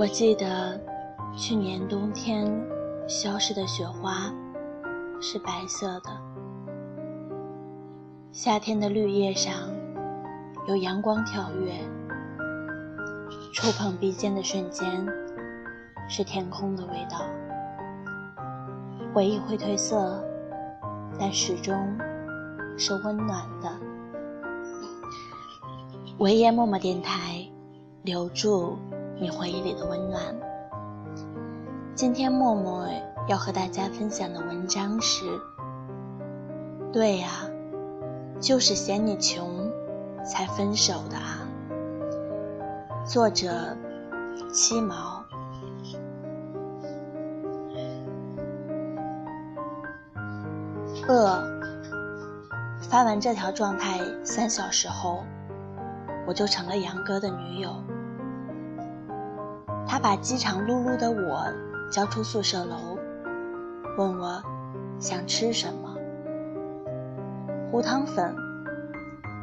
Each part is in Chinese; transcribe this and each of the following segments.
我记得去年冬天消失的雪花是白色的，夏天的绿叶上有阳光跳跃，触碰鼻尖的瞬间是天空的味道。回忆会褪色，但始终是温暖的。维耶默默电台，留住你回忆里的温暖。今天默默要和大家分享的文章是：对呀，就是嫌你穷才分手的啊。作者：七毛。饿。发完这条状态三小时后，我就成了杨哥的女友。把饥肠辘辘的我交出宿舍楼，问我想吃什么。糊汤粉。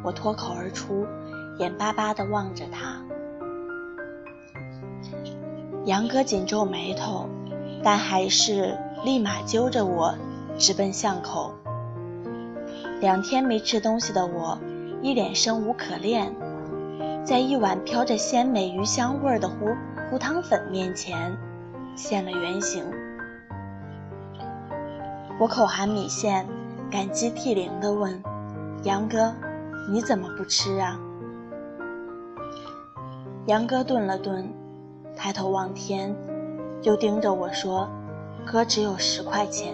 我脱口而出，眼巴巴地望着他。杨哥紧皱眉头，但还是立马揪着我。直奔巷口。两天没吃东西的我，一脸生无可恋，在一碗飘着鲜美鱼香味儿的糊糊汤粉面前，现了原形。我口含米线，感激涕零地问：“杨哥，你怎么不吃啊？”杨哥顿了顿，抬头望天，又盯着我说：“哥只有十块钱。”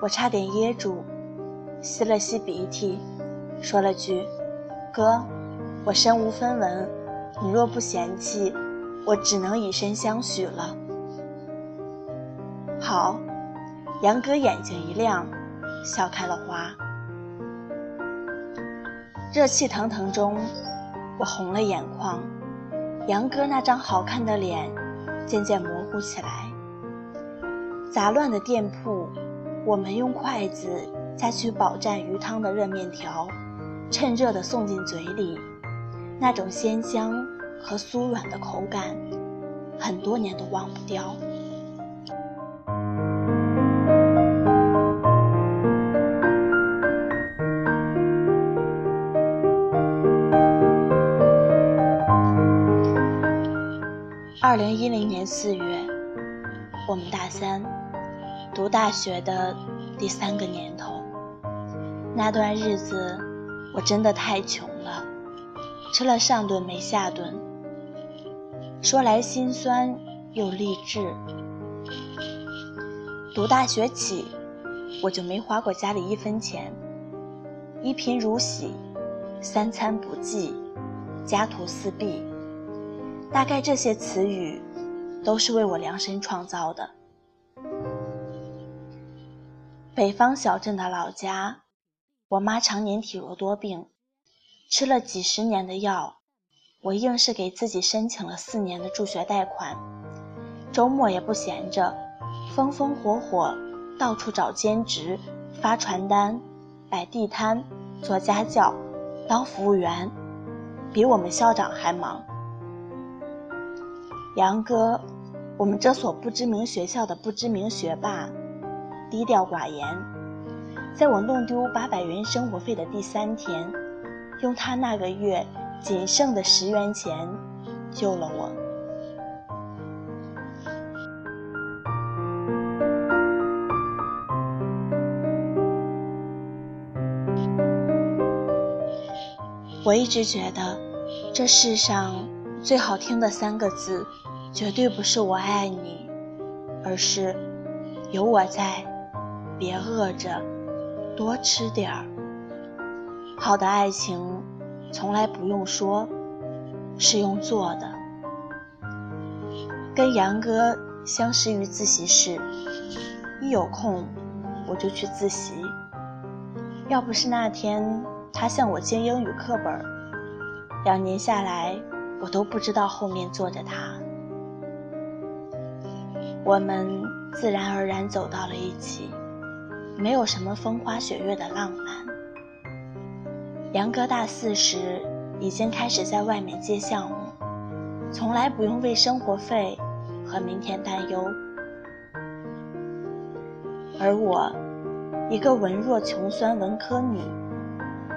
我差点噎住，吸了吸鼻涕，说了句：“哥，我身无分文，你若不嫌弃，我只能以身相许了。”好，杨哥眼睛一亮，笑开了花。热气腾腾中，我红了眼眶，杨哥那张好看的脸渐渐模糊起来。杂乱的店铺。我们用筷子夹取饱蘸鱼汤的热面条，趁热的送进嘴里，那种鲜香和酥软的口感，很多年都忘不掉。二零一零年四月，我们大三。读大学的第三个年头，那段日子我真的太穷了，吃了上顿没下顿。说来心酸又励志。读大学起，我就没花过家里一分钱，一贫如洗，三餐不济，家徒四壁。大概这些词语，都是为我量身创造的。北方小镇的老家，我妈常年体弱多病，吃了几十年的药，我硬是给自己申请了四年的助学贷款。周末也不闲着，风风火火到处找兼职，发传单、摆地摊、做家教、当服务员，比我们校长还忙。杨哥，我们这所不知名学校的不知名学霸。低调寡言，在我弄丢八百元生活费的第三天，用他那个月仅剩的十元钱救了我。我一直觉得，这世上最好听的三个字，绝对不是“我爱你”，而是有我在。别饿着，多吃点儿。好的爱情，从来不用说，是用做的。跟杨哥相识于自习室，一有空我就去自习。要不是那天他向我借英语课本，两年下来我都不知道后面坐着他。我们自然而然走到了一起。没有什么风花雪月的浪漫。杨哥大四时已经开始在外面接项目，从来不用为生活费和明天担忧。而我，一个文弱穷酸文科女，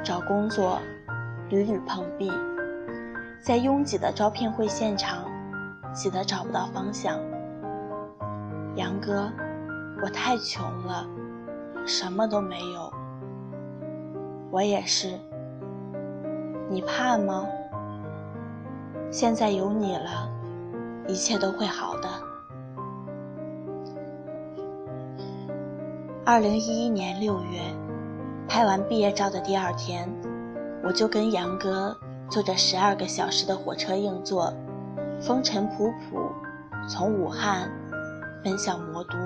找工作屡屡碰壁，在拥挤的招聘会现场，挤得找不到方向。杨哥，我太穷了，什么都没有。我也是。你怕吗？现在有你了，一切都会好的。二零一一年六月，拍完毕业照的第二天，我就跟杨哥坐着十二个小时的火车硬座，风尘仆仆从武汉奔向魔都。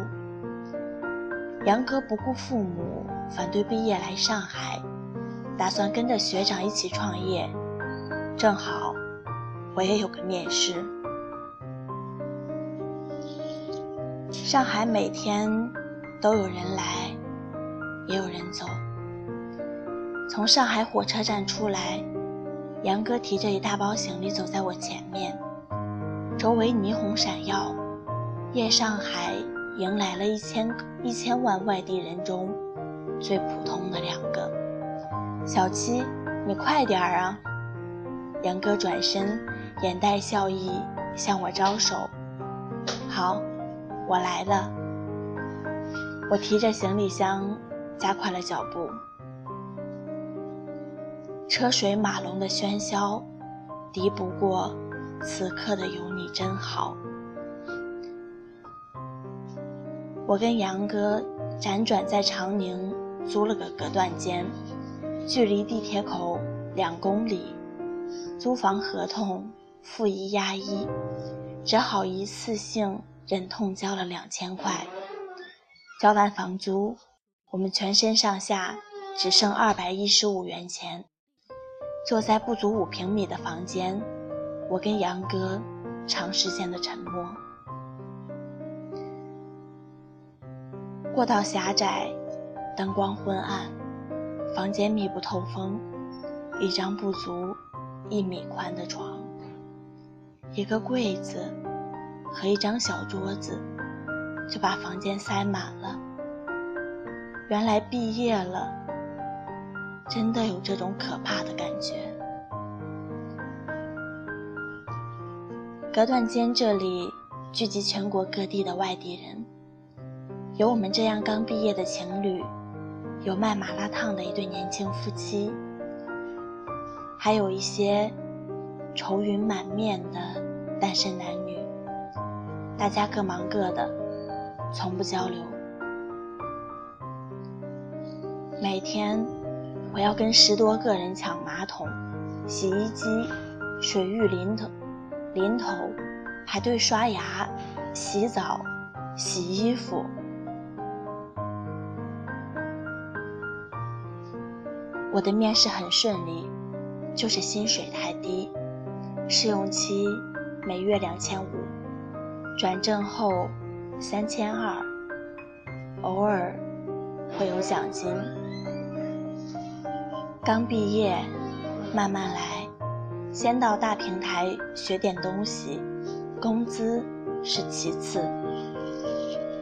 杨哥不顾父母反对，毕业来上海，打算跟着学长一起创业，正好我也有个面试。上海每天。都有人来，也有人走。从上海火车站出来，杨哥提着一大包行李走在我前面，周围霓虹闪耀。夜上海迎来了一千一千万外地人中最普通的两个。小七，你快点儿啊！杨哥转身，眼带笑意向我招手。好，我来了。我提着行李箱，加快了脚步。车水马龙的喧嚣，敌不过此刻的有你真好。我跟杨哥辗转在长宁租了个隔断间，距离地铁口两公里。租房合同付一押一，只好一次性忍痛交了两千块。交完房租，我们全身上下只剩二百一十五元钱。坐在不足五平米的房间，我跟杨哥长时间的沉默。过道狭窄，灯光昏暗，房间密不透风，一张不足一米宽的床，一个柜子和一张小桌子。就把房间塞满了。原来毕业了，真的有这种可怕的感觉。隔断间这里聚集全国各地的外地人，有我们这样刚毕业的情侣，有卖麻辣烫的一对年轻夫妻，还有一些愁云满面的单身男女。大家各忙各的。从不交流。每天，我要跟十多个人抢马桶、洗衣机、水浴淋头、淋头，排队刷牙、洗澡、洗衣服。我的面试很顺利，就是薪水太低，试用期每月两千五，转正后。三千二，偶尔会有奖金。刚毕业，慢慢来，先到大平台学点东西，工资是其次。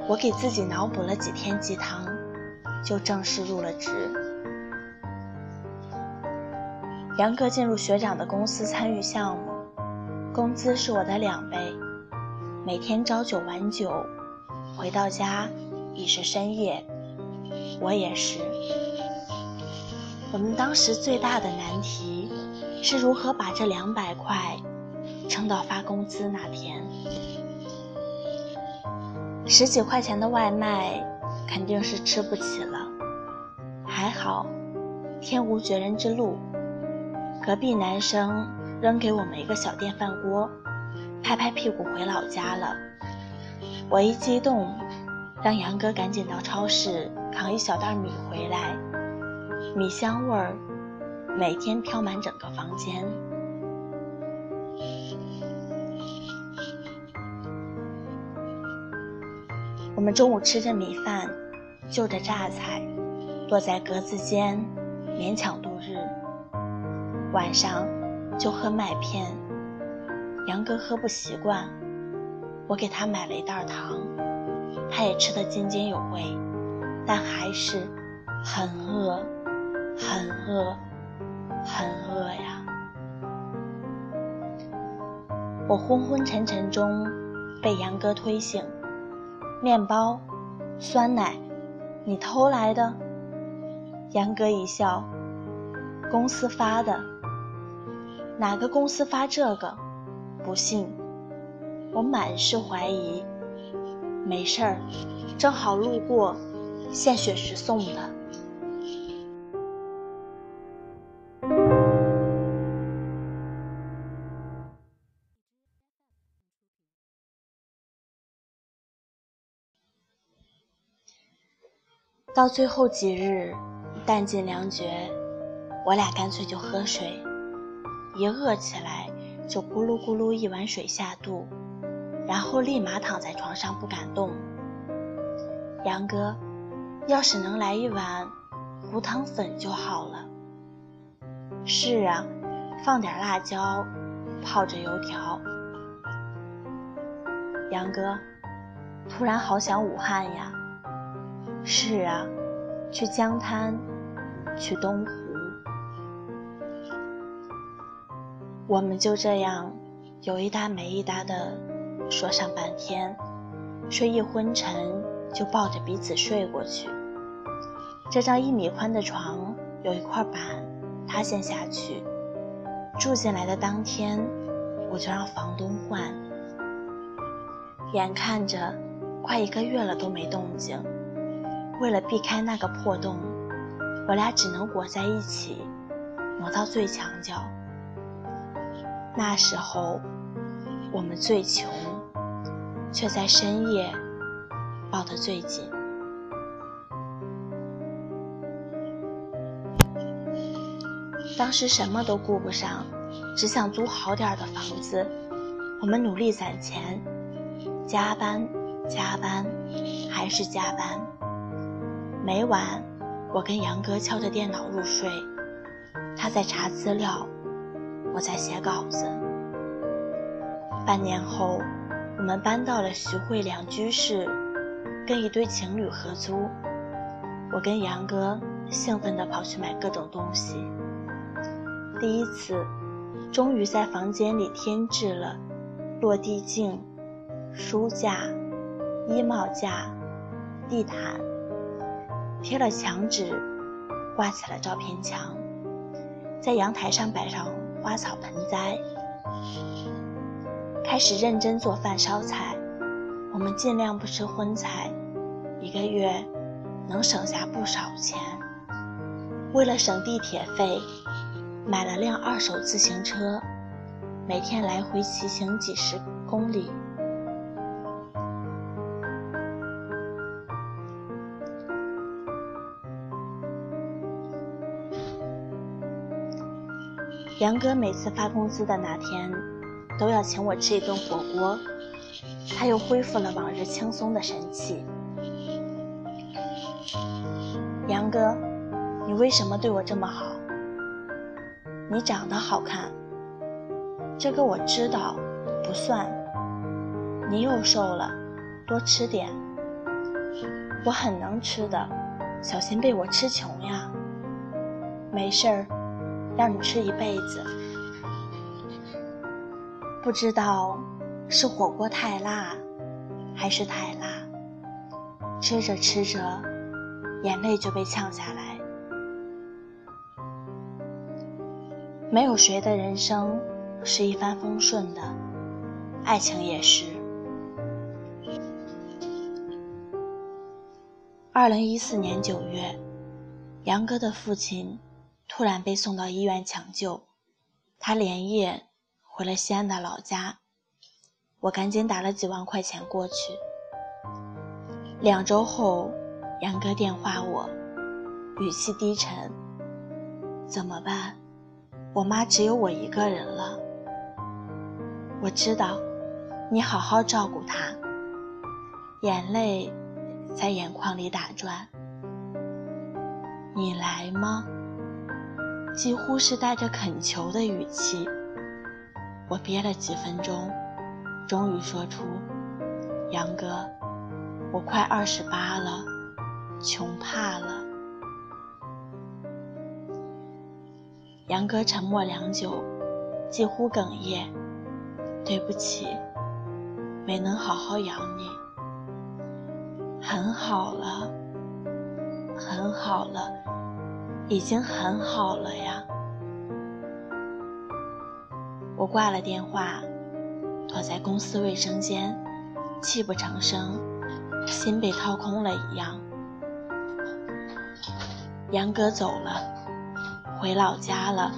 我给自己脑补了几天鸡汤，就正式入了职。杨哥进入学长的公司参与项目，工资是我的两倍，每天朝九晚九。回到家已是深夜，我也是。我们当时最大的难题是如何把这两百块撑到发工资那天。十几块钱的外卖肯定是吃不起了，还好天无绝人之路，隔壁男生扔给我们一个小电饭锅，拍拍屁股回老家了。我一激动，让杨哥赶紧到超市扛一小袋米回来，米香味儿每天飘满整个房间。我们中午吃着米饭，就着榨菜，躲在格子间勉强度。晚上就喝麦片，杨哥喝不习惯，我给他买了一袋糖，他也吃得津津有味，但还是很饿，很饿，很饿呀。我昏昏沉沉中被杨哥推醒，面包，酸奶，你偷来的？杨哥一笑，公司发的。哪个公司发这个？不信，我满是怀疑。没事儿，正好路过，献血时送的。到最后几日，弹尽粮绝，我俩干脆就喝水。一饿起来，就咕噜咕噜一碗水下肚，然后立马躺在床上不敢动。杨哥，要是能来一碗胡糖粉就好了。是啊，放点辣椒，泡着油条。杨哥，突然好想武汉呀。是啊，去江滩，去东湖。我们就这样有一搭没一搭的说上半天，睡意昏沉，就抱着彼此睡过去。这张一米宽的床有一块板塌陷下去，住进来的当天我就让房东换。眼看着快一个月了都没动静。为了避开那个破洞，我俩只能裹在一起，挪到最墙角。那时候，我们最穷，却在深夜抱得最紧。当时什么都顾不上，只想租好点的房子。我们努力攒钱，加班，加班，还是加班。每晚，我跟杨哥敲着电脑入睡，他在查资料，我在写稿子。半年后，我们搬到了徐汇两居室，跟一对情侣合租。我跟杨哥兴奋地跑去买各种东西。第一次，终于在房间里添置了落地镜、书架、衣帽架、地毯。贴了墙纸，挂起了照片墙，在阳台上摆上花草盆栽，开始认真做饭烧菜。我们尽量不吃荤菜，一个月能省下不少钱。为了省地铁费，买了辆二手自行车，每天来回骑行几十公里。杨哥每次发工资的那天，都要请我吃一顿火锅，他又恢复了往日轻松的神气。杨哥，你为什么对我这么好？你长得好看，这个我知道，不算。你又瘦了，多吃点。我很能吃的，小心被我吃穷呀。没事儿。让你吃一辈子，不知道是火锅太辣，还是太辣。吃着吃着，眼泪就被呛下来。没有谁的人生是一帆风顺的，爱情也是。二零一四年九月，杨哥的父亲。突然被送到医院抢救，他连夜回了西安的老家。我赶紧打了几万块钱过去。两周后，杨哥电话我，语气低沉：“怎么办？我妈只有我一个人了。”我知道，你好好照顾她。眼泪在眼眶里打转。你来吗？几乎是带着恳求的语气。我憋了几分钟，终于说出：“杨哥，我快二十八了，穷怕了。”杨哥沉默良久，几乎哽咽：“对不起，没能好好养你。很好了，很好了，已经很好了呀。”我挂了电话，躲在公司卫生间，泣不成声，心被掏空了一样。杨哥走了。回老家了，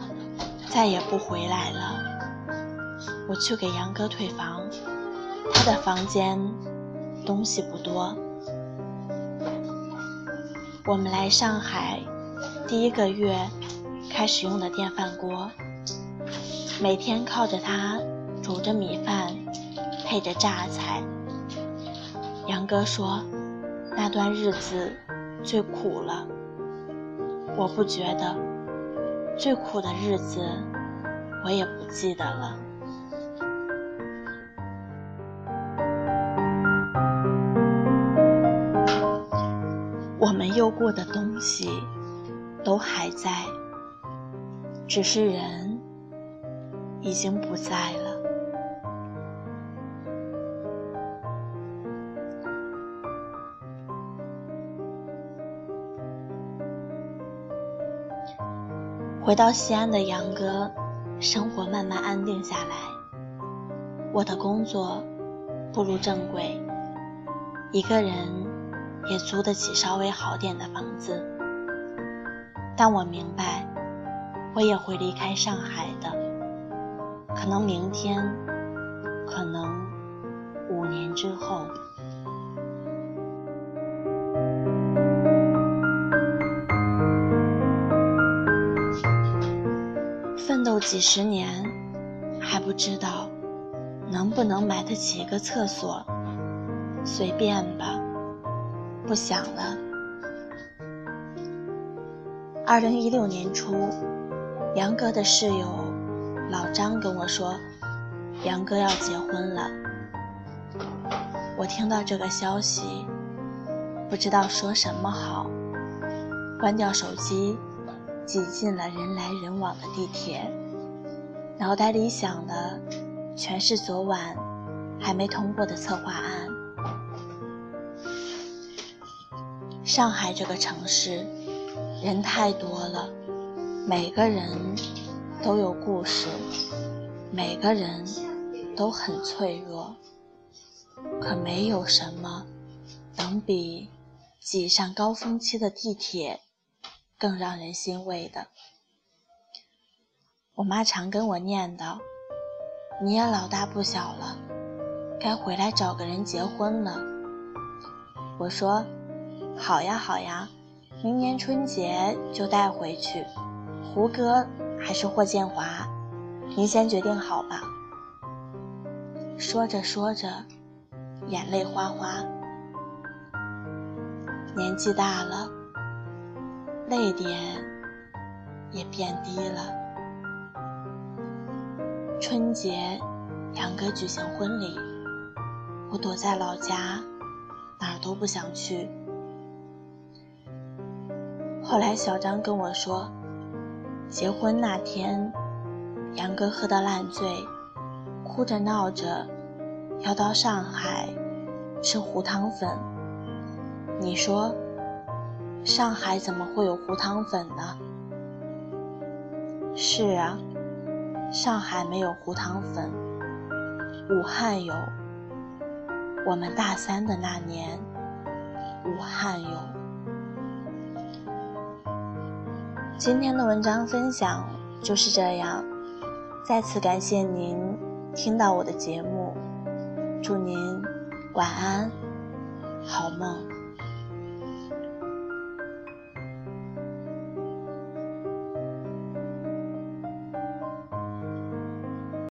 再也不回来了。我去给杨哥退房，他的房间东西不多。我们来上海第一个月开始用的电饭锅，每天靠着它煮着米饭，配着榨菜。杨哥说，那段日子最苦了。我不觉得。最苦的日子，我也不记得了。我们用过的东西都还在，只是人已经不在了。回到西安的杨哥，生活慢慢安定下来。我的工作步入正轨，一个人也租得起稍微好点的房子。但我明白，我也会离开上海的，可能明天，可能五年之后。奋斗几十年还不知道能不能买得起一个厕所，随便吧，不想了。二零一六年初，杨哥的室友老张跟我说，杨哥要结婚了。我听到这个消息，不知道说什么好，关掉手机，挤进了人来人往的地铁。脑袋里想的全是昨晚还没通过的策划案。上海这个城市，人太多了，每个人都有故事，每个人都很脆弱，可没有什么能比挤上高峰期的地铁更让人欣慰的。我妈常跟我念叨：“你也老大不小了，该回来找个人结婚了。”我说：“好呀好呀，明年春节就带回去。胡歌还是霍建华，您先决定好吧。”说着说着，眼泪哗哗。年纪大了，泪点也变低了。春节，杨哥举行婚礼，我躲在老家，哪儿都不想去。后来小张跟我说，结婚那天，杨哥喝得烂醉，哭着闹着要到上海吃糊汤粉。你说，上海怎么会有糊汤粉呢？是啊。上海没有糊汤粉，武汉有。我们大三的那年，武汉有。今天的文章分享就是这样，再次感谢您听到我的节目，祝您晚安，好梦。